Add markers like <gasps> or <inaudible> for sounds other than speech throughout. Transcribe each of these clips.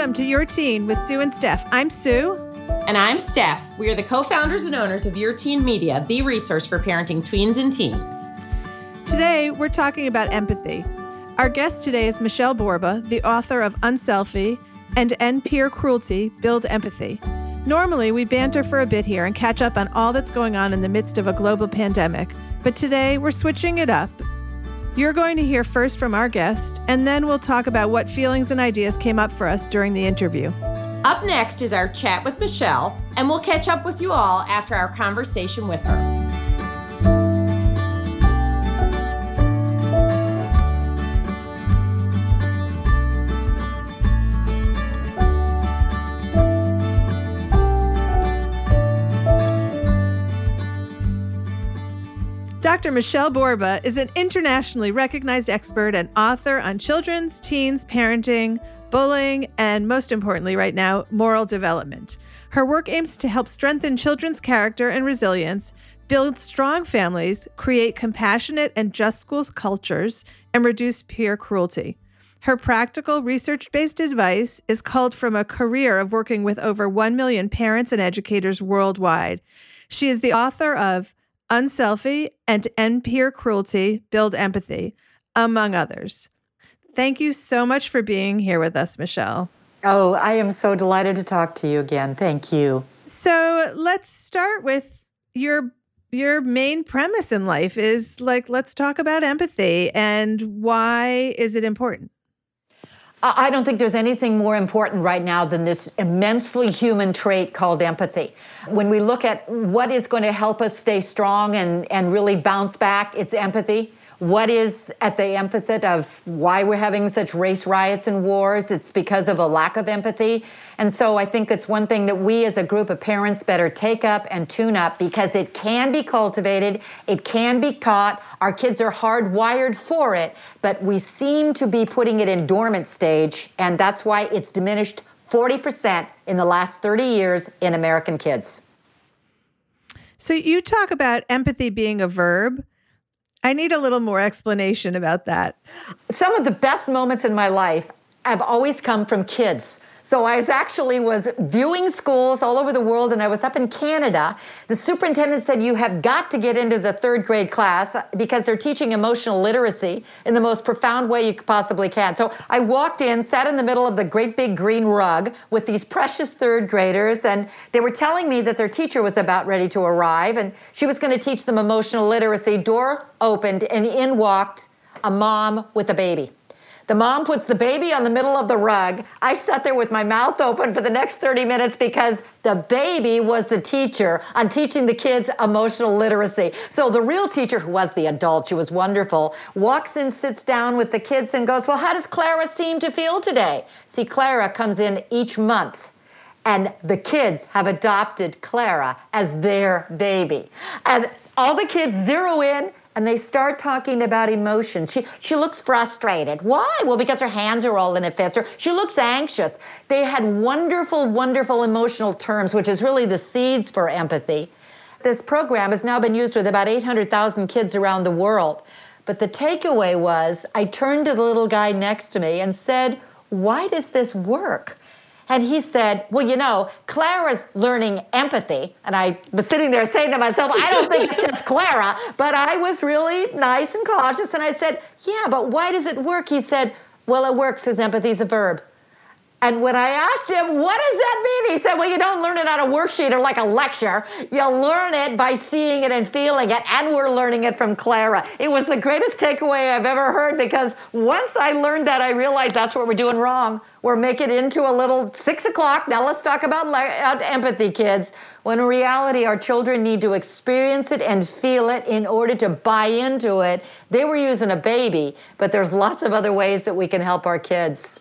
Welcome to Your Teen with Sue and Steph. I'm Sue. And I'm Steph. We are the co founders and owners of Your Teen Media, the resource for parenting tweens and teens. Today, we're talking about empathy. Our guest today is Michele Borba, the author of Unselfie and End Peer Cruelty Build Empathy. Normally, we banter for a bit here and catch up on all that's going on in the midst of a global pandemic, but today we're switching it up you're going to hear first from our guest, and then we'll talk about what feelings and ideas came up for us during the interview. Up next is our chat with Michele, and we'll catch up with you all after our conversation with her. Dr. Michele Borba is an internationally recognized expert and author on children's, teens, parenting, bullying, and most importantly, right now, moral development. Her work aims to help strengthen children's character and resilience, build strong families, create compassionate and just school cultures, and reduce peer cruelty. Her practical, research based advice is culled from a career of working with over 1 million parents and educators worldwide. She is the author of Unselfie, and End Peer Cruelty, Build Empathy, among others. Thank you so much for being here with us, Michele. Oh, I am so delighted to talk to you again. Thank you. So let's start with your your main premise in life is like let's talk about empathy and why is it important? I don't think there's anything more important right now than this immensely human trait called empathy. When we look at what is going to help us stay strong and, and really bounce back, it's empathy. What is at the empathy of why we're having such race riots and wars? It's because of a lack of empathy. And so I think it's one thing that we as a group of parents better take up and tune up because it can be cultivated, it can be taught. Our kids are hardwired for it, but we seem to be putting it in dormant stage, and that's why it's diminished 40% in the last 30 years in American kids. So you talk about empathy being a verb. I need a little more explanation about that. Some of the best moments in my life have always come from kids so I was actually was viewing schools all over the world and I was up in Canada. The superintendent said you have got to get into the 3rd grade class because they're teaching emotional literacy in the most profound way you possibly can. So I walked in, sat in the middle of the great big green rug with these precious 3rd graders and they were telling me that their teacher was about ready to arrive and she was going to teach them emotional literacy. Door opened and in walked a mom with a baby. The mom puts the baby on the middle of the rug. I sat there with my mouth open for the next 30 minutes because the baby was the teacher on teaching the kids emotional literacy. So the real teacher, who was the adult, she was wonderful, walks in, sits down with the kids, and goes, Well, how does Clara seem to feel today? See, Clara comes in each month and the kids have adopted Clara as their baby. And all the kids zero in and they start talking about emotion. She she looks frustrated. Why? Well, because her hands are all in a fist. Or she looks anxious. They had wonderful, wonderful emotional terms, which is really the seeds for empathy. This program has now been used with about 800,000 kids around the world. But the takeaway was I turned to the little guy next to me and said, Why does this work? And he said, Well, you know, Clara's learning empathy. And I was sitting there saying to myself, I don't think it's just Clara. But I was really nice and cautious. And I said, Yeah, but why does it work? He said, Well, it works because empathy is a verb. And when I asked him, what does that mean? He said, well, you don't learn it on a worksheet or like a lecture. You learn it by seeing it and feeling it. And we're learning it from Clara. It was the greatest takeaway I've ever heard because once I learned that, I realized that's what we're doing wrong. We're making it into a little six o'clock. Now let's talk about le- uh, empathy, kids. When in reality, our children need to experience it and feel it in order to buy into it. They were using a baby, but there's lots of other ways that we can help our kids.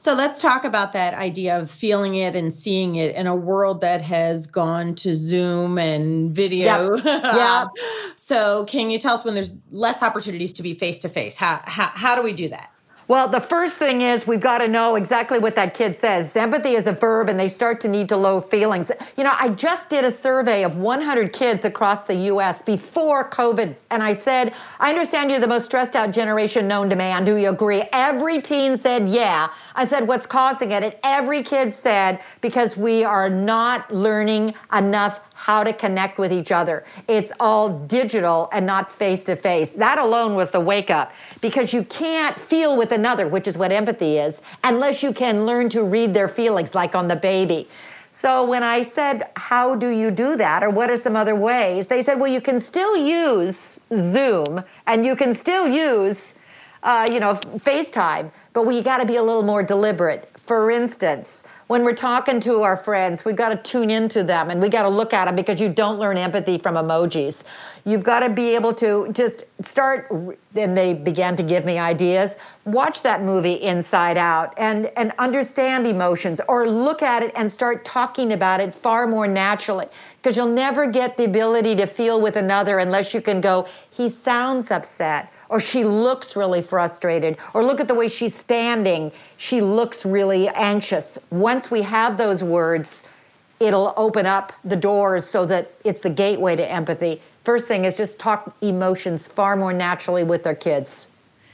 So let's talk about that idea of feeling it and seeing it in a world that has gone to Zoom and video. Yep. <laughs> yep. so can you tell us when there's less opportunities to be face to face? How how how do we do that? Well, the first thing is we've got to know exactly what that kid says. Empathy is a verb, and they start to need to load feelings. You know, I just did a survey of 100 kids across the U.S. before COVID, and I said, I understand you're the most stressed out generation known to man. Do you agree? Every teen said, yeah. I said, what's causing it? And every kid said, because we are not learning enough how to connect with each other. It's all digital and not face to face. That alone was the wake up because you can't feel with another, which is what empathy is, unless you can learn to read their feelings, like on the baby. So when I said, How do you do that? or what are some other ways? They said, Well, you can still use Zoom and you can still use, uh, you know, FaceTime, but we got to be a little more deliberate. For instance, when we're talking to our friends, we've got to tune into them and we got to look at them because you don't learn empathy from emojis. You've got to be able to just start, and they began to give me ideas. Watch that movie Inside Out and, and understand emotions or look at it and start talking about it far more naturally because you'll never get the ability to feel with another unless you can go, he sounds upset or she looks really frustrated, or look at the way she's standing, she looks really anxious. Once we have those words, it'll open up the doors so that it's the gateway to empathy. First thing is just talk emotions far more naturally with our kids.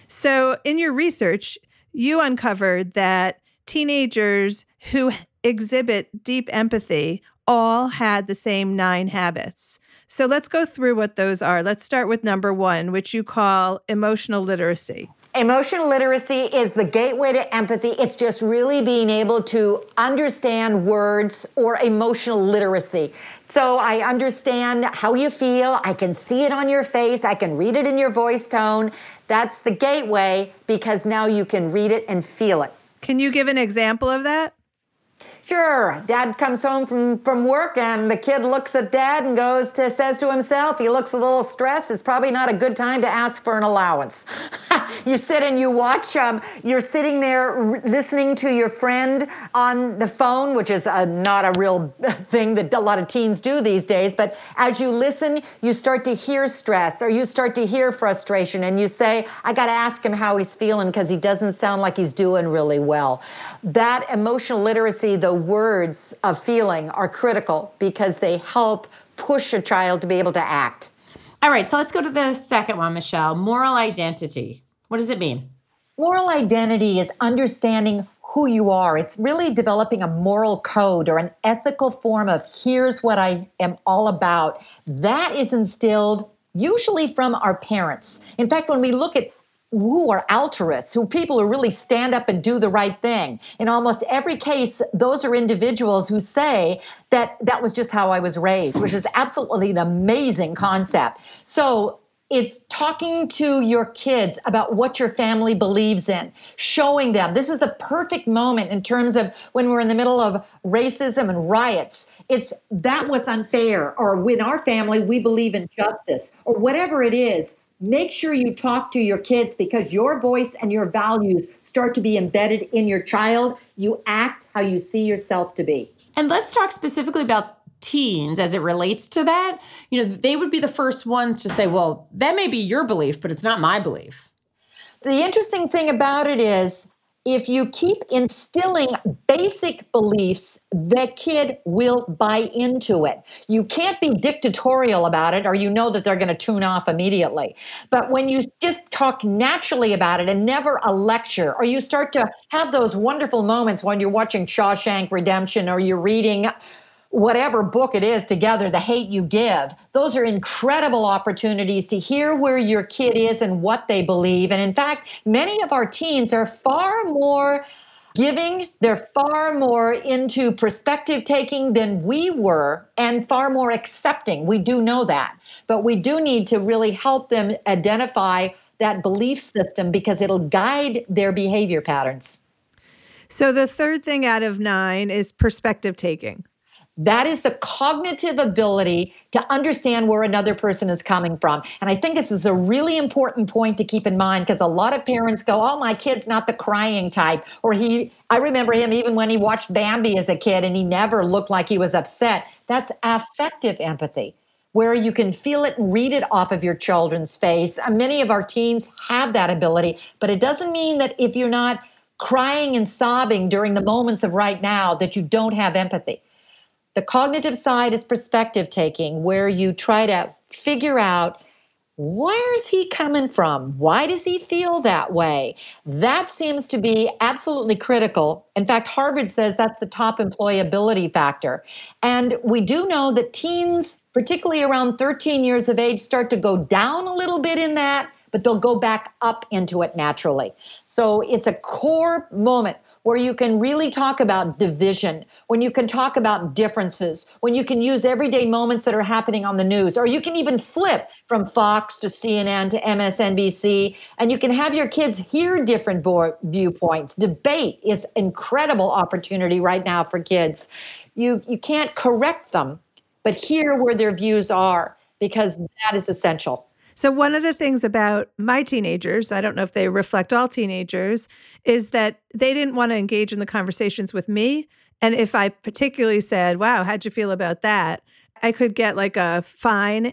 So, in your research, you uncovered that teenagers who exhibit deep empathy all had the same nine habits. So let's go through what those are. Let's start with number one, which you call emotional literacy. Emotional literacy is the gateway to empathy. It's just really being able to understand words or emotional literacy. So I understand how you feel. I can see it on your face. I can read it in your voice tone. That's the gateway because now you can read it and feel it. Can you give an example of that? Sure. Dad comes home from, from work and the kid looks at dad and goes to says to himself, he looks a little stressed. It's probably not a good time to ask for an allowance. <laughs> you sit and you watch. Um, you're sitting there r- listening to your friend on the phone, which is not a real <laughs> thing that a lot of teens do these days. But as you listen, you start to hear stress or you start to hear frustration, and you say, "I got to ask him how he's feeling because he doesn't sound like he's doing really well." That emotional literacy, the words of feeling are critical because they help push a child to be able to act. All right, so let's go to the second one, Michele moral identity. What does it mean? Moral identity is understanding who you are. It's really developing a moral code or an ethical form of here's what I am all about. That is instilled usually from our parents. In fact, when we look at who are altruists, who people who really stand up and do the right thing. In almost every case, those are individuals who say that that was just how I was raised, which is absolutely an amazing concept. So it's talking to your kids about what your family believes in, showing them this is the perfect moment in terms of when we're in the middle of racism and riots. It's that was unfair, or when our family we believe in justice, or whatever it is make sure you talk to your kids because your voice and your values start to be embedded in your child. You act how you see yourself to be. And let's talk specifically about teens as it relates to that. You know, they would be the first ones to say, well, that may be your belief, but it's not my belief. The interesting thing about it is if you keep instilling basic beliefs, the kid will buy into it. You can't be dictatorial about it, or you know that they're going to tune off immediately. But when you just talk naturally about it and never a lecture, or you start to have those wonderful moments when you're watching Shawshank Redemption or you're reading whatever book it is together, The Hate You Give, those are incredible opportunities to hear where your kid is and what they believe. And in fact, many of our teens are far more giving, they're far more into perspective taking than we were and far more accepting. We do know that. But we do need to really help them identify that belief system because it'll guide their behavior patterns. So the third thing out of nine is perspective taking. That is the cognitive ability to understand where another person is coming from. And I think this is a really important point to keep in mind because a lot of parents go, Oh, my kid's not the crying type. Or he, I remember him even when he watched Bambi as a kid and he never looked like he was upset. That's affective empathy. where you can feel it and read it off of your children's face. And many of our teens have that ability, but it doesn't mean that if you're not crying and sobbing during the moments of right now that you don't have empathy. The cognitive side is perspective taking, where you try to figure out where is he coming from? Why does he feel that way? That seems to be absolutely critical. In fact, Harvard says that's the top employability factor. And we do know that teens, particularly around 13 years of age, start to go down a little bit in that, but they'll go back up into it naturally. So it's a core moment where you can really talk about division, when you can talk about differences, when you can use everyday moments that are happening on the news, or you can even flip from Fox to CNN to MSNBC, and you can have your kids hear different viewpoints. Debate is incredible opportunity right now for kids. You you can't correct them, but hear where their views are because that is essential. So, one of the things about my teenagers, I don't know if they reflect all teenagers, is that they didn't want to engage in the conversations with me. And if I particularly said, Wow, how'd you feel about that? I could get like a fine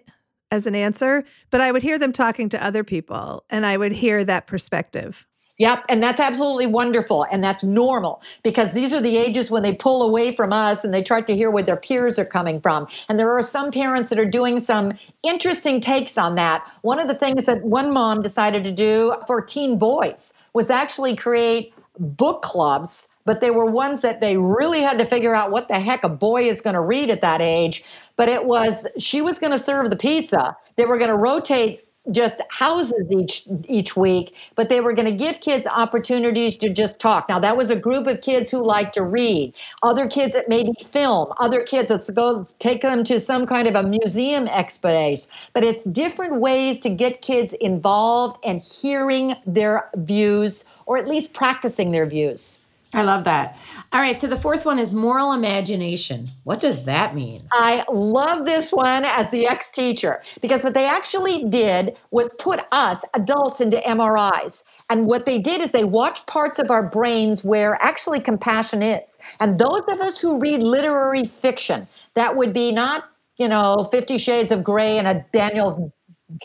as an answer, but I would hear them talking to other people and I would hear that perspective. Yep, and that's absolutely wonderful and that's normal because these are the ages when they pull away from us and they try to hear where their peers are coming from. And there are some parents that are doing some interesting takes on that. One of the things that one mom decided to do for teen boys was actually create book clubs but they were ones that they really had to figure out what the heck a boy is going to read at that age. But it was, she was going to serve the pizza. They were going to rotate just houses each each week but they were going to give kids opportunities to just talk. Now that was a group of kids who like to read. Other kids that maybe film other kids let's go take them to some kind of a museum expose. But it's different ways to get kids involved and hearing their views or at least practicing their views I love that. All right. So the fourth one is moral imagination. What does that mean? I love this one as the ex teacher because what they actually did was put us adults into MRIs. And what they did is they watched parts of our brains where actually compassion is. And those of us who read literary fiction, that would be not, you know, Fifty Shades of Grey and a Danielle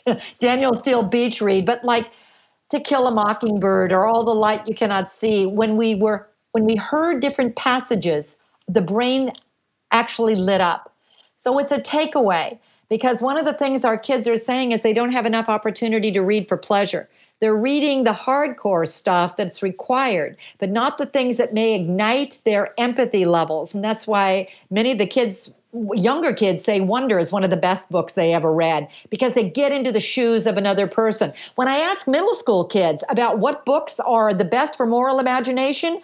<laughs> Danielle Steel Beach read, but like To Kill a Mockingbird or All the Light You Cannot See, when we were when we heard different passages, the brain actually lit up. So it's a takeaway because one of the things our kids are saying is they don't have enough opportunity to read for pleasure. They're reading the hardcore stuff that's required, but not the things that may ignite their empathy levels. And that's why many of the kids, younger kids, say Wonder is one of the best books they ever read because they get into the shoes of another person. When I ask middle school kids about what books are the best for moral imagination,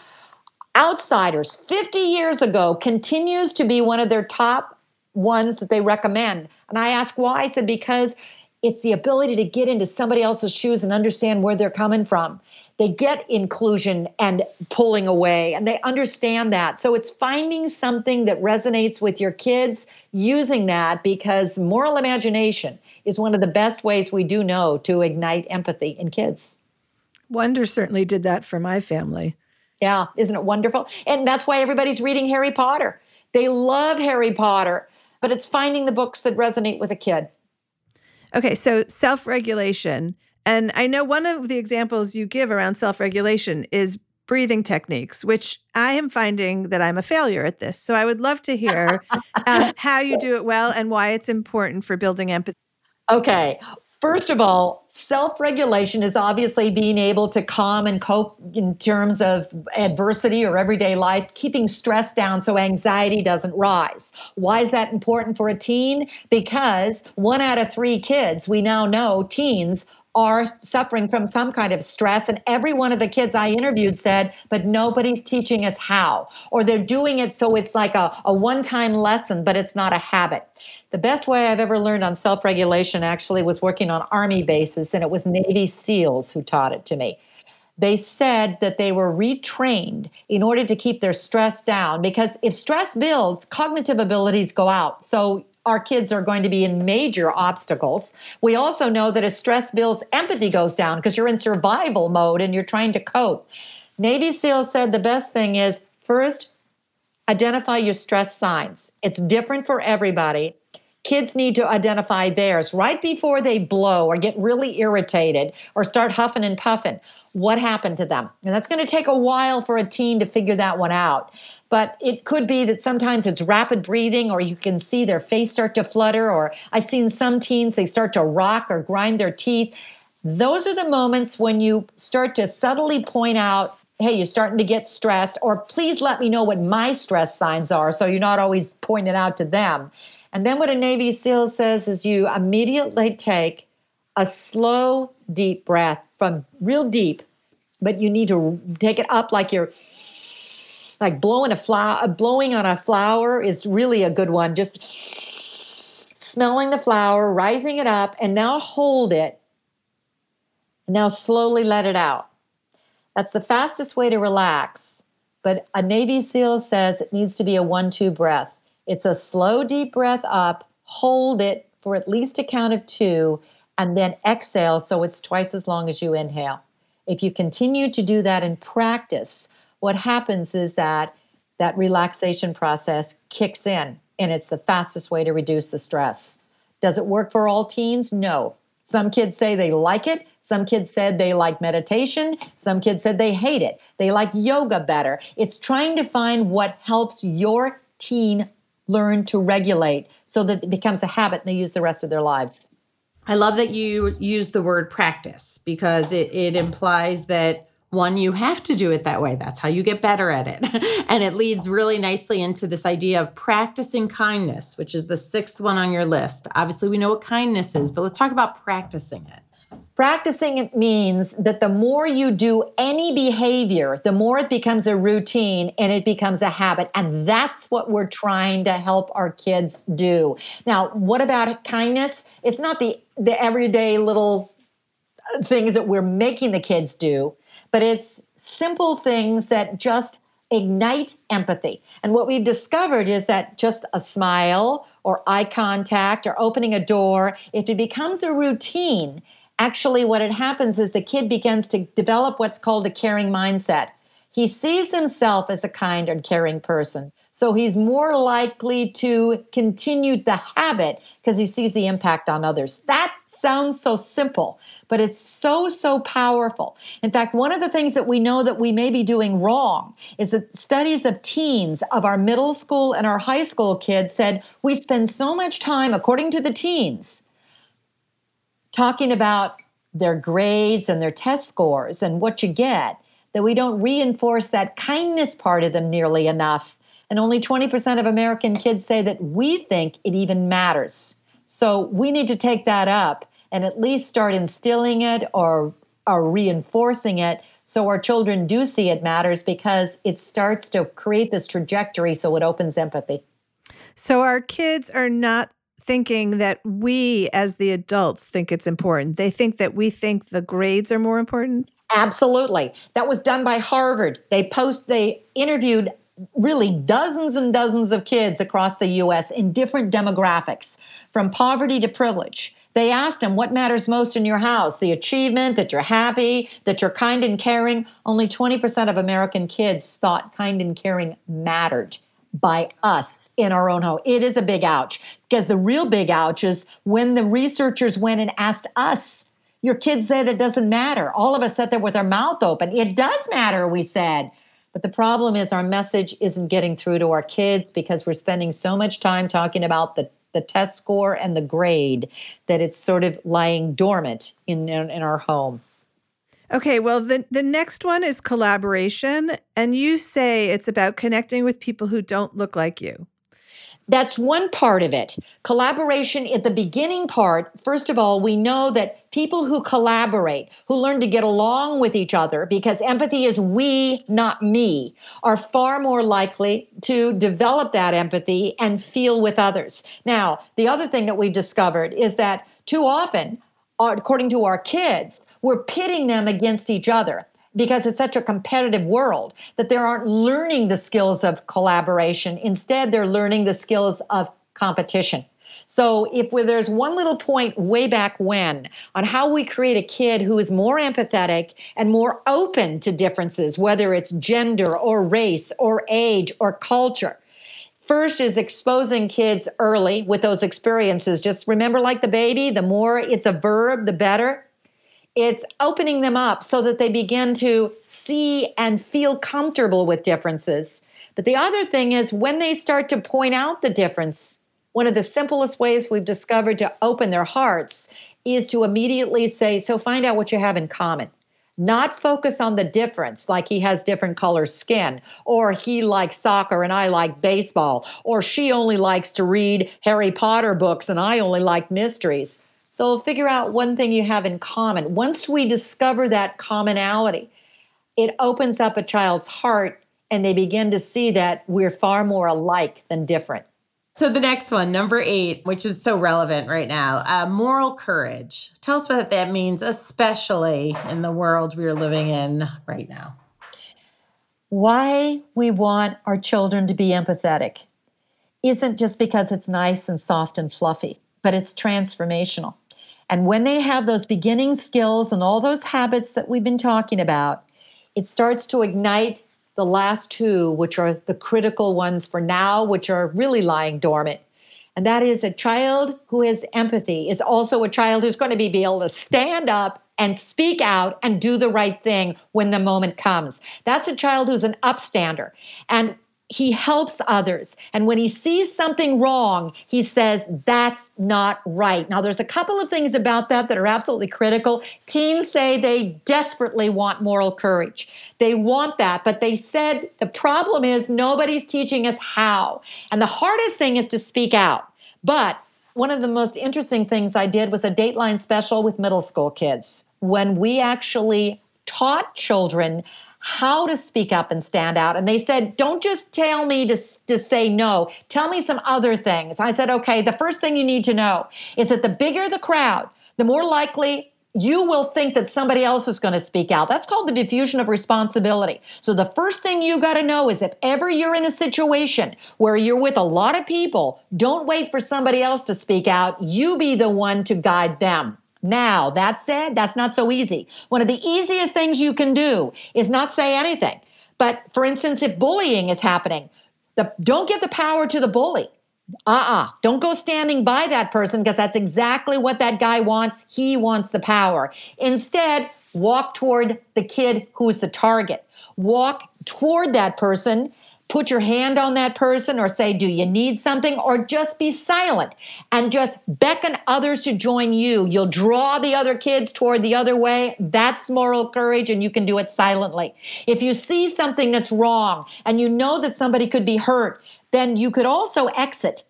Outsiders, 50 years ago, continues to be one of their top ones that they recommend. And I ask why. I said, because it's the ability to get into somebody else's shoes and understand where they're coming from. They get inclusion and pulling away, and they understand that. So it's finding something that resonates with your kids, using that because moral imagination is one of the best ways we do know to ignite empathy in kids. Wonder certainly did that for my family. Yeah, isn't it wonderful? And that's why everybody's reading Harry Potter. They love Harry Potter, but it's finding the books that resonate with a kid. Okay, so self regulation. And I know one of the examples you give around self regulation is breathing techniques, which I am finding that I'm a failure at this. So I would love to hear <laughs> um, how you do it well and why it's important for building empathy. Okay. First of all, self regulation is obviously being able to calm and cope in terms of adversity or everyday life, keeping stress down so anxiety doesn't rise. Why is that important for a teen? Because one out of three kids, we now know teens, are suffering from some kind of stress. And every one of the kids I interviewed said, but nobody's teaching us how. Or they're doing it so it's like a, a one time lesson, but it's not a habit. The best way I've ever learned on self regulation actually was working on Army bases, and it was Navy SEALs who taught it to me. They said that they were retrained in order to keep their stress down because if stress builds, cognitive abilities go out. So our kids are going to be in major obstacles. We also know that as stress builds, empathy goes down because you're in survival mode and you're trying to cope. Navy SEAL said the best thing is first, identify your stress signs. It's different for everybody Kids need to identify theirs right before they blow or get really irritated or start huffing and puffing. What happened to them? And that's going to take a while for a teen to figure that one out. But it could be that sometimes it's rapid breathing, or you can see their face start to flutter, or I've seen some teens, they start to rock or grind their teeth. Those are the moments when you start to subtly point out hey, you're starting to get stressed, or please let me know what my stress signs are so you're not always pointing out to them. And then what a Navy SEAL says is you immediately take a slow, deep breath from real deep, but you need to take it up like you're like blowing a flower, blowing on a flower is really a good one. Just smelling the flower, rising it up, and now hold it. Now slowly let it out. That's the fastest way to relax. But a Navy SEAL says it needs to be a one two breath. It's a slow, deep breath up, hold it for at least a count of two, and then exhale so it's twice as long as you inhale. If you continue to do that in practice, what happens is that that relaxation process kicks in and it's the fastest way to reduce the stress. Does it work for all teens? No. Some kids say they like it, some kids said they like meditation. Some kids said they hate it. They like yoga better. It's trying to find what helps your teen learn to regulate so that it becomes a habit they use the rest of their lives. I love that you use the word practice because it, it implies that one, you have to do it that way. That's how you get better at it. <laughs> and it leads really nicely into this idea of practicing kindness, which is the sixth one on your list. Obviously, we know what kindness is, but let's talk about practicing it. Practicing it means that the more you do any behavior, the more it becomes a routine and it becomes a habit. And that's what we're trying to help our kids do. Now, what about kindness? It's not the, the everyday little uh, things that we're making the kids do, but it's simple things that just ignite empathy. And what we've discovered is that just a smile or eye contact or opening a door, if it becomes a routine, actually what it happens is the kid begins to develop what's called a caring mindset. He sees himself as a kind and caring person. So he's more likely to continue the habit because he sees the impact on others. That sounds so simple, but it's so, so powerful. In fact, one of the things that we know that we may be doing wrong is that studies of teens, of our middle school and our high school kids, said we spend so much time, according to the teens, talking about their grades and their test scores and what you get, that we don't reinforce that kindness part of them nearly enough. And only 20% of American kids say that we think it even matters. So we need to take that up and at least start instilling it or, or reinforcing it so our children do see it matters because it starts to create this trajectory so it opens empathy. So our kids are not thinking that we as the adults think it's important. They think that we think the grades are more important. Absolutely. That was done by Harvard. They post they interviewed really dozens and dozens of kids across the US in different demographics from poverty to privilege. They asked them what matters most in your house, the achievement, that you're happy, that you're kind and caring. Only 20% of American kids thought kind and caring mattered by us in our own home. It is a big ouch because the real big ouch is when the researchers went and asked us. Your kids said it doesn't matter. All of us sat there with our mouth open. It does matter, we said. But the problem is our message isn't getting through to our kids because we're spending so much time talking about the, the test score and the grade that it's sort of lying dormant in, in, in our home. Okay, well, the, the next one is collaboration. And you say it's about connecting with people who don't look like you. That's one part of it. Collaboration at the beginning part, first of all, we know that people who collaborate, who learn to get along with each other, because empathy is we, not me, are far more likely to develop that empathy and feel with others. Now, the other thing that we've discovered is that too often, according to our kids, we're pitting them against each other because it's such a competitive world that they aren't learning the skills of collaboration. Instead, they're learning the skills of competition. So, if there's one little point way back when on how we create a kid who is more empathetic and more open to differences, whether it's gender or race or age or culture, First is exposing kids early with those experiences. Just remember, like the baby, the more it's a verb, the better. It's opening them up so that they begin to see and feel comfortable with differences. But the other thing is when they start to point out the difference, one of the simplest ways we've discovered to open their hearts is to immediately say, So find out what you have in common. Not focus on the difference, like he has different color skin, or he likes soccer and I like baseball, or she only likes to read Harry Potter books and I only like mysteries. So figure out one thing you have in common. Once we discover that commonality, it opens up a child's heart and they begin to see that we're far more alike than different. So the next one, number eight, which is so relevant right now, uh, moral courage. Tell us what that means, especially in the world we're living in right now. Why we want our children to be empathetic isn't just because it's nice and soft and fluffy, but it's transformational. And when they have those beginning skills and all those habits that we've been talking about, it starts to ignite the last two, which are the critical ones for now, which are really lying dormant. And that is a child who has empathy is also a child who's going to be, be able to stand up and speak out and do the right thing when the moment comes. That's a child who's an upstander. And he helps others. And when he sees something wrong, he says, That's not right. Now, there's a couple of things about that that are absolutely critical. Teens say they desperately want moral courage. They want that, but they said the problem is nobody's teaching us how. And the hardest thing is to speak out. But one of the most interesting things I did was a Dateline special with middle school kids when we actually taught children how to speak up and stand out. And they said, don't just tell me to, to say no, tell me some other things. I said, okay, the first thing you need to know is that the bigger the crowd, the more likely you will think that somebody else is going to speak out. That's called the diffusion of responsibility. So the first thing you got to know is if ever you're in a situation where you're with a lot of people, don't wait for somebody else to speak out. You be the one to guide them. Now, that said, that's not so easy. One of the easiest things you can do is not say anything. But for instance, if bullying is happening, the, don't give the power to the bully. Uh-uh. Don't go standing by that person because that's exactly what that guy wants. He wants the power. Instead, walk toward the kid who's the target. Walk toward that person put your hand on that person or say, Do you need something? Or just be silent and just beckon others to join you. You'll draw the other kids toward the other way. That's moral courage, and you can do it silently. If you see something that's wrong and you know that somebody could be hurt, then you could also exit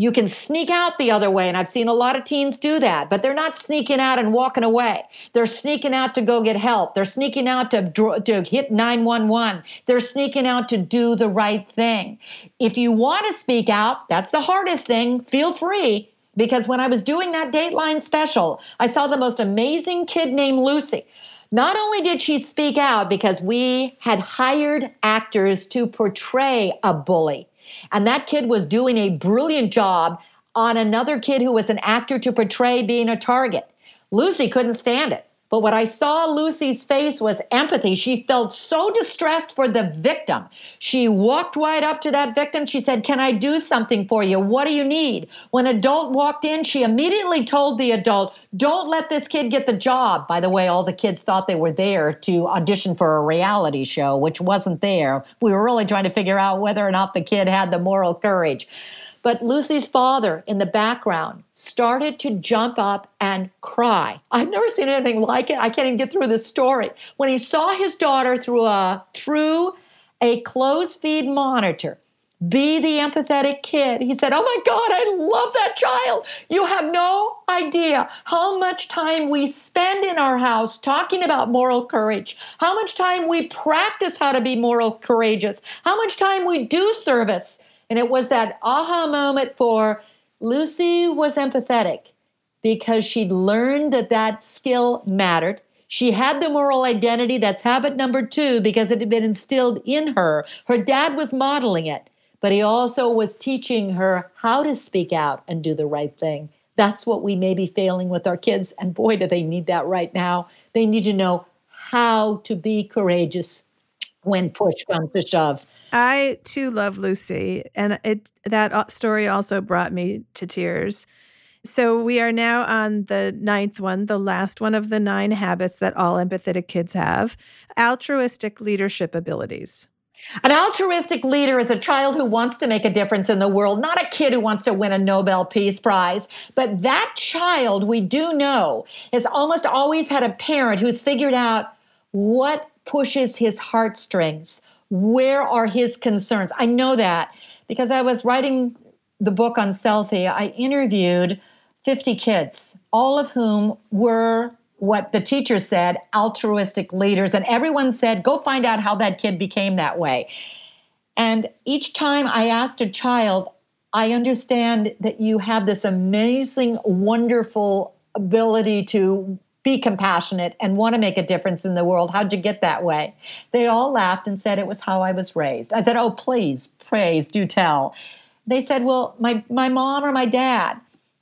you can sneak out the other way, and I've seen a lot of teens do that, but they're not sneaking out and walking away. They're sneaking out to go get help. They're sneaking out to, to hit 911. They're sneaking out to do the right thing. If you want to speak out, that's the hardest thing. Feel free. Because when I was doing that Dateline special, I saw the most amazing kid named Lucy. Not only did she speak out because we had hired actors to portray a bully, and that kid was doing a brilliant job on another kid who was an actor to portray being a target. Lucy couldn't stand it. But what I saw Lucy's face was empathy. She felt so distressed for the victim. She walked right up to that victim. She said, Can I do something for you? What do you need? When adult walked in, she immediately told the adult, Don't let this kid get the job. By the way, all the kids thought they were there to audition for a reality show, which wasn't there. We were really trying to figure out whether or not the kid had the moral courage. But Lucy's father in the background started to jump up and cry. I've never seen anything like it. I can't even get through the story. When he saw his daughter through a through a closed feed monitor, be the empathetic kid. He said, Oh my God, I love that child. You have no idea how much time we spend in our house talking about moral courage, how much time we practice how to be moral courageous, how much time we do service and it was that aha moment for Lucy was empathetic because she'd learned that that skill mattered. She had the moral identity. That's habit number two because it had been instilled in her. Her dad was modeling it, but he also was teaching her how to speak out and do the right thing. That's what we may be failing with our kids. And boy, do they need that right now. They need to know how to be courageous when push comes to shove. I too love Lucy, and it that uh, story also brought me to tears. So we are now on the ninth one, the last one of the nine habits that all empathetic kids have altruistic leadership abilities. An altruistic leader is a child who wants to make a difference in the world, not a kid who wants to win a Nobel Peace Prize. But that child, we do know, has almost always had a parent who's figured out what pushes his heartstrings, where are his concerns. I know that because I was writing the book UnSelfie, I interviewed 50 kids, all of whom were what the teacher said altruistic leaders. And everyone said, go find out how that kid became that way. And each time I asked a child, I understand that you have this amazing, wonderful ability to be compassionate and want to make a difference in the world. How'd you get that way? They all laughed and said it was how I was raised. I said, Oh, please, praise, do tell. They said, Well, my, my mom or my dad,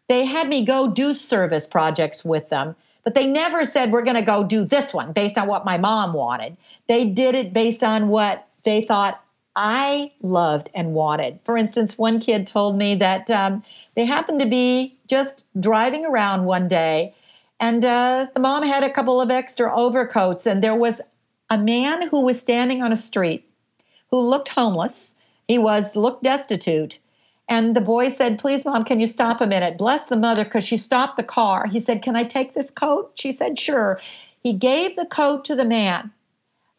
they had me go do service projects with them but they never said, we're going to go do this one based on what my mom wanted. They did it based on what they thought I loved and wanted. For instance, one kid told me that um, they happened to be just driving around one day, and uh, the mom had a couple of extra overcoats, and there was a man who was standing on a street who looked homeless. He was looked destitute, and the boy said, Please, mom, can you stop a minute? Bless the mother because she stopped the car. He said, Can I take this coat? She said, Sure. He gave the coat to the man.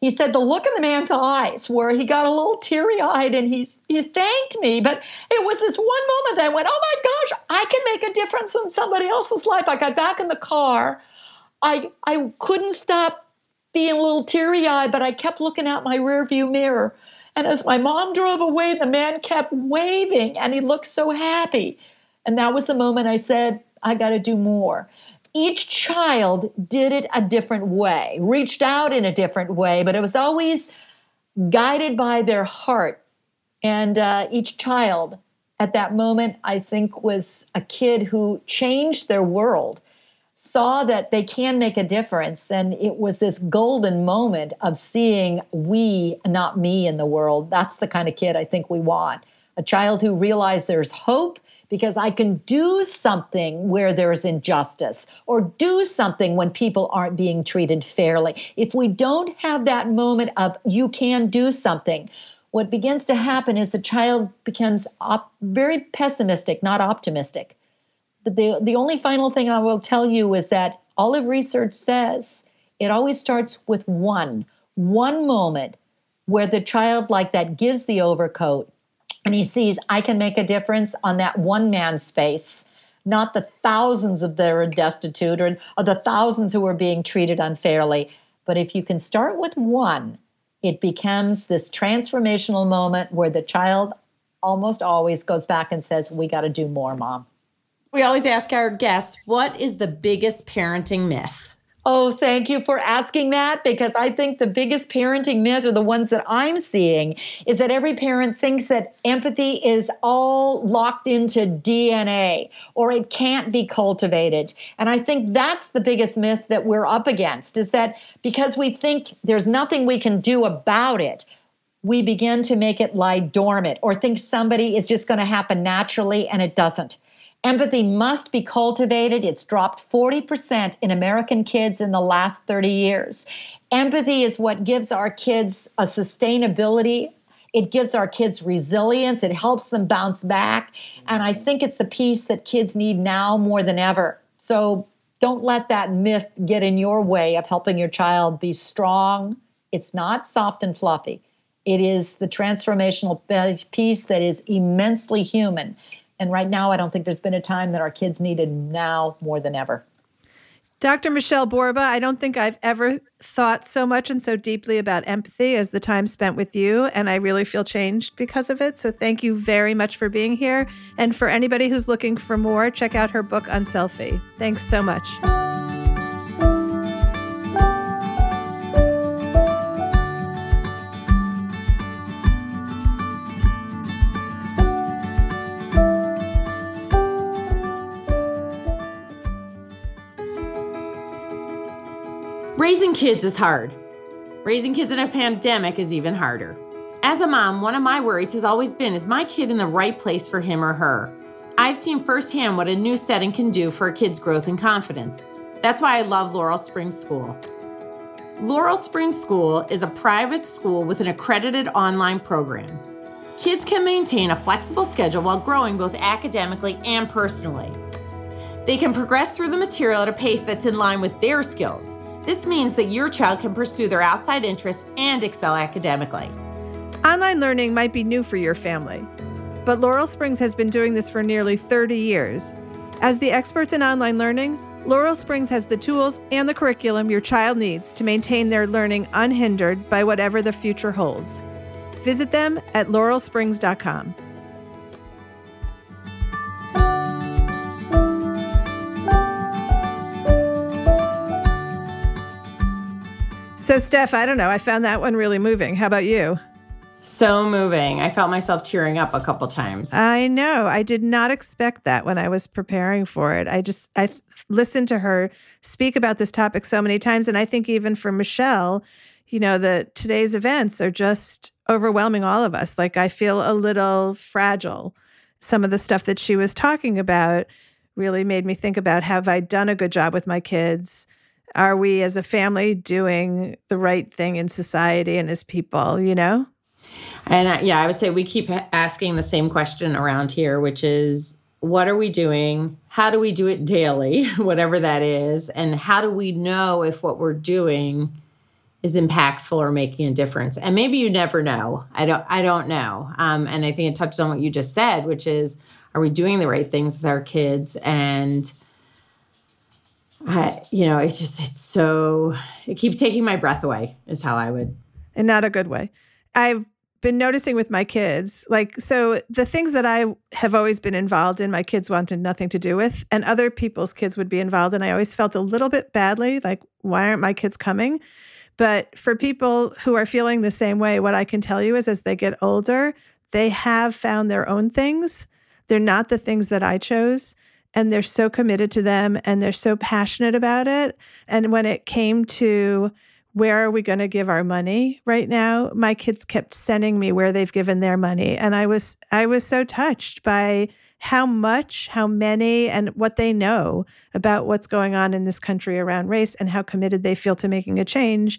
He said the look in the man's eyes where he got a little teary eyed and he, he thanked me. But it was this one moment that I went, Oh my gosh, I can make a difference in somebody else's life. I got back in the car. I, I couldn't stop being a little teary eyed, but I kept looking out my rearview mirror and as my mom drove away, the man kept waving and he looked so happy. And that was the moment I said, I got to do more. Each child did it a different way, reached out in a different way, but it was always guided by their heart. And uh, each child at that moment, I think, was a kid who changed their world saw that they can make a difference. And it was this golden moment of seeing we, not me, in the world. That's the kind of kid I think we want. A child who realized there's hope because I can do something where there's injustice or do something when people aren't being treated fairly. If we don't have that moment of you can do something, what begins to happen is the child becomes op- very pessimistic, not optimistic. But the, the only final thing I will tell you is that all of research says it always starts with one, one moment where the child like that gives the overcoat and he sees I can make a difference on that one man's face, not the thousands of that are destitute or, or the thousands who are being treated unfairly. But if you can start with one, it becomes this transformational moment where the child almost always goes back and says, We got to do more, mom. We always ask our guests, what is the biggest parenting myth? Oh, thank you for asking that because I think the biggest parenting myths are the ones that I'm seeing is that every parent thinks that empathy is all locked into DNA or it can't be cultivated. And I think that's the biggest myth that we're up against is that because we think there's nothing we can do about it, we begin to make it lie dormant or think somebody is just going to happen naturally and it doesn't. Empathy must be cultivated. It's dropped 40% in American kids in the last 30 years. Empathy is what gives our kids a sustainability. It gives our kids resilience. It helps them bounce back. And I think it's the piece that kids need now more than ever. So don't let that myth get in your way of helping your child be strong. It's not soft and fluffy. It is the transformational piece that is immensely human. And right now, I don't think there's been a time that our kids needed now more than ever. Dr. Michele Borba, I don't think I've ever thought so much and so deeply about empathy as the time spent with you. And I really feel changed because of it. So thank you very much for being here. And for anybody who's looking for more, check out her book UnSelfie. Thanks so much. Raising kids is hard. Raising kids in a pandemic is even harder. As a mom, one of my worries has always been is my kid in the right place for him or her? I've seen firsthand what a new setting can do for a kid's growth and confidence. That's why I love Laurel Springs School. Laurel Springs School is a private school with an accredited online program. Kids can maintain a flexible schedule while growing both academically and personally. They can progress through the material at a pace that's in line with their skills. This means that your child can pursue their outside interests and excel academically. Online learning might be new for your family, but Laurel Springs has been doing this for nearly 30 years. As the experts in online learning, Laurel Springs has the tools and the curriculum your child needs to maintain their learning unhindered by whatever the future holds. Visit them at laurelsprings.com. So, Steph, I don't know. I found that one really moving. How about you? So moving. I felt myself tearing up a couple times. I know. I did not expect that when I was preparing for it. I just I listened to her speak about this topic so many times and I think even for Michele, you know, the today's events are just overwhelming all of us. Like I feel a little fragile. Some of the stuff that she was talking about really made me think about have I done a good job with my kids? Are we as a family doing the right thing in society and as people, you know? And yeah, I would say we keep asking the same question around here, which is what are we doing? How do we do it daily, <laughs> whatever that is? And how do we know if what we're doing is impactful or making a difference? And maybe you never know. I don't I don't know. Um, and I think it touches on what you just said, which is are we doing the right things with our kids? And I, you know, it's just it's so it keeps taking my breath away, is how I would. In not a good way. I've been noticing with my kids, like, so the things that I have always been involved in, my kids wanted nothing to do with, and other people's kids would be involved. And I always felt a little bit badly, like, why aren't my kids coming? But for people who are feeling the same way, what I can tell you is as they get older, they have found their own things. They're not the things that I chose. And they're so committed to them and they're so passionate about it. And when it came to, where are we going to give our money right now my kids kept sending me where they've given their money. And i was i was so touched by how much how many and what they know about what's going on in this country around race and how committed they feel to making a change.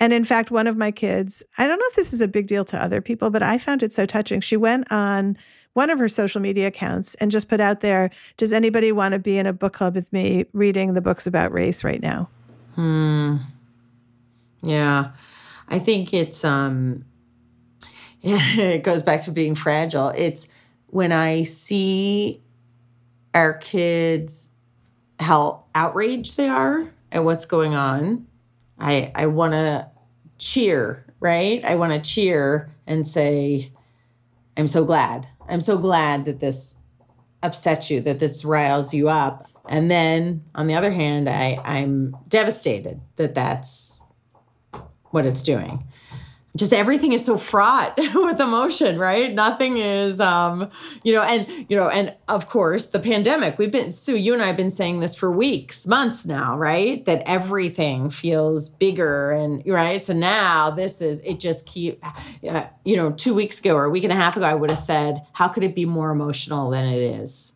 And in fact one of my kids i don't know if this is a big deal to other people but i found it so touching. She went on one of her social media accounts and just put out there does anybody want to be in a book club with me reading the books about race right now hmm yeah. I think it's um <laughs> it goes back to being fragile. It's when I see our kids how outraged they are at what's going on, I I want to cheer, right? I want to cheer and say I'm so glad. I'm so glad that this upsets you, that this riles you up. And then on the other hand, I I'm devastated that that's what it's doing just everything is so fraught <laughs> with emotion right? Nothing is um you know and you know and of course the pandemic. We've been sue you and i've been saying this for weeks months now right? That everything feels bigger and right? So now this is it just keep uh, you know two weeks ago or a week and a half ago i would have said how could it be more emotional than it is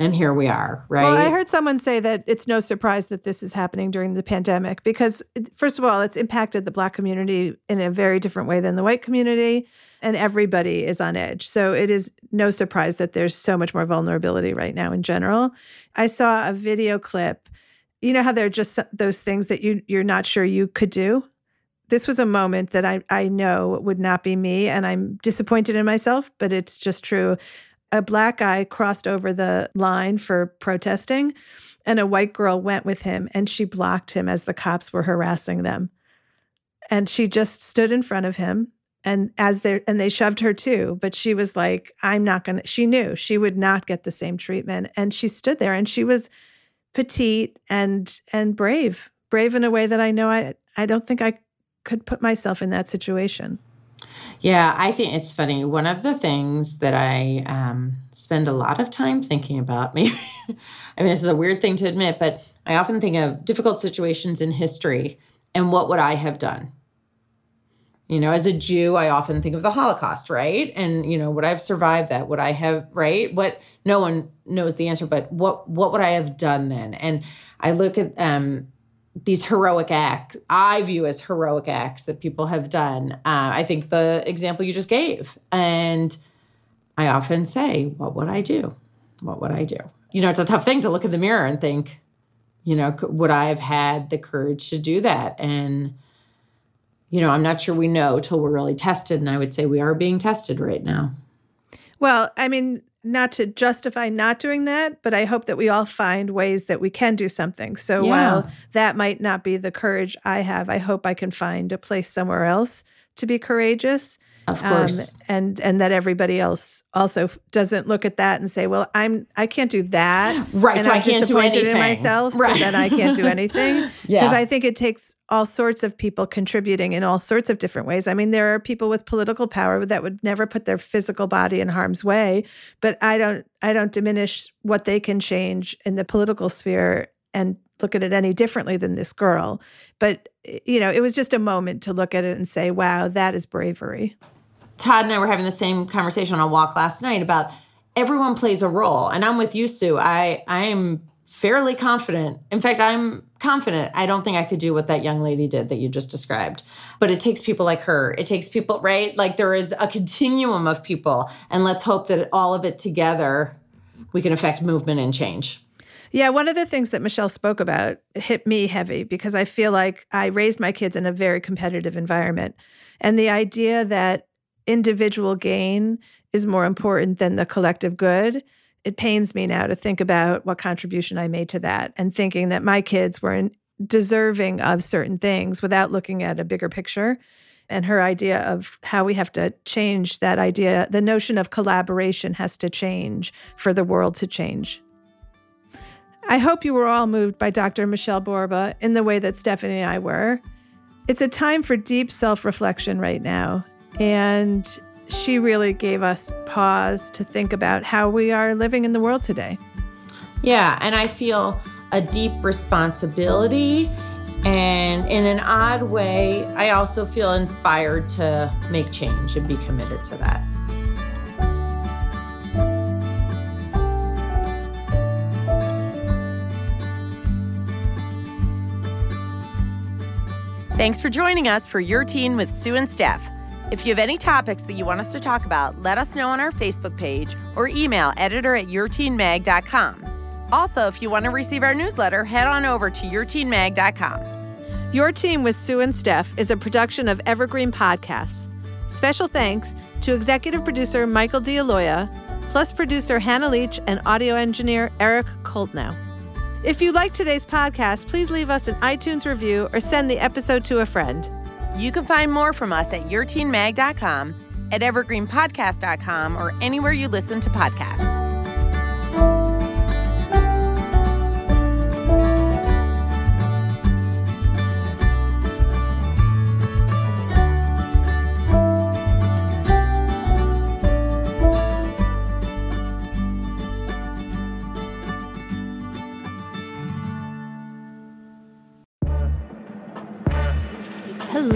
and here we are, right? Well, I heard someone say that it's no surprise that this is happening during the pandemic because, first of all, it's impacted the Black community in a very different way than the white community, and everybody is on edge. So it is no surprise that there's so much more vulnerability right now in general. I saw a video clip. You know how there are just those things that you you're not sure you could do. This was a moment that I I know would not be me, and I'm disappointed in myself, but it's just true a black guy crossed over the line for protesting and a white girl went with him and she blocked him as the cops were harassing them. And she just stood in front of him and as they and they shoved her too but she was like i'm not to she knew she would not get the same treatment and she stood there and she was petite and and brave brave in a way that i know i i don't think i could put myself in that situation yeah, I think it's funny. One of the things that I um, spend a lot of time thinking about, <laughs> maybe, I mean, this is a weird thing to admit, but I often think of difficult situations in history and what would I have done? You know, as a Jew, I often think of the Holocaust, right? And you know, would I have survived that? Would I have, right? What no one knows the answer, but what what would I have done then? And I look at um these heroic acts I view as heroic acts that people have done. Uh, I think the example you just gave, and I often say, what would I do? What would I do? You know, it's a tough thing to look in the mirror and think, you know, would I have had the courage to do that? And you know, I'm not sure we know till we're really tested. And I would say we are being tested right now. Well, I mean, not to justify not doing that, but I hope that we all find ways that we can do something. So yeah. while that might not be the courage I have, I hope I can find a place somewhere else to be courageous. Of course. Um, and and that everybody else also doesn't look at that and say, "Well, I'm I can't do that." <gasps> Right. And so I'm I can't do anything. in myself, right. so then I can't do <laughs> anything. yeah. Because I think it takes all sorts of people contributing in all sorts of different ways. I mean, there are people with political power that would never put their physical body in harm's way, but I don't I don't diminish what they can change in the political sphere and look at it any differently than this girl. But you know, it was just a moment to look at it and say, "Wow, that is bravery." Todd and I were having the same conversation on a walk last night about everyone plays a role. And I'm with you, Sue. I I am fairly confident. In fact, I'm confident. I don't think I could do what that young lady did that you just described. But it takes people like her. It takes people, right? Like there is a continuum of people. And let's hope that all of it together we can affect movement and change. Yeah, one of the things that Michele spoke about hit me heavy because I feel like I raised my kids in a very competitive environment. And the idea that individual gain is more important than the collective good, it pains me now to think about what contribution I made to that and thinking that my kids were deserving of certain things without looking at a bigger picture. And her idea of how we have to change that idea, the notion of collaboration has to change for the world to change. I hope you were all moved by Dr. Michele Borba in the way that Stephanie and I were. It's a time for deep self reflection right now. And she really gave us pause to think about how we are living in the world today. Yeah, and I feel a deep responsibility. And in an odd way, I also feel inspired to make change and be committed to that. Thanks for joining us for Your Teen with Sue and Steph. If you have any topics that you want us to talk about, let us know on our Facebook page or email editor at yourteenmag.com. Also, if you want to receive our newsletter, head on over to yourteenmag.com. Your Teen with Sue and Steph is a production of Evergreen Podcasts. Special thanks to executive producer Michael D'Aloia, plus producer Hannah Leach and audio engineer Eric Koltnow. If you like today's podcast, please leave us an iTunes review or send the episode to a friend. You can find more from us at yourteenmag.com, at evergreenpodcast.com, or anywhere you listen to podcasts.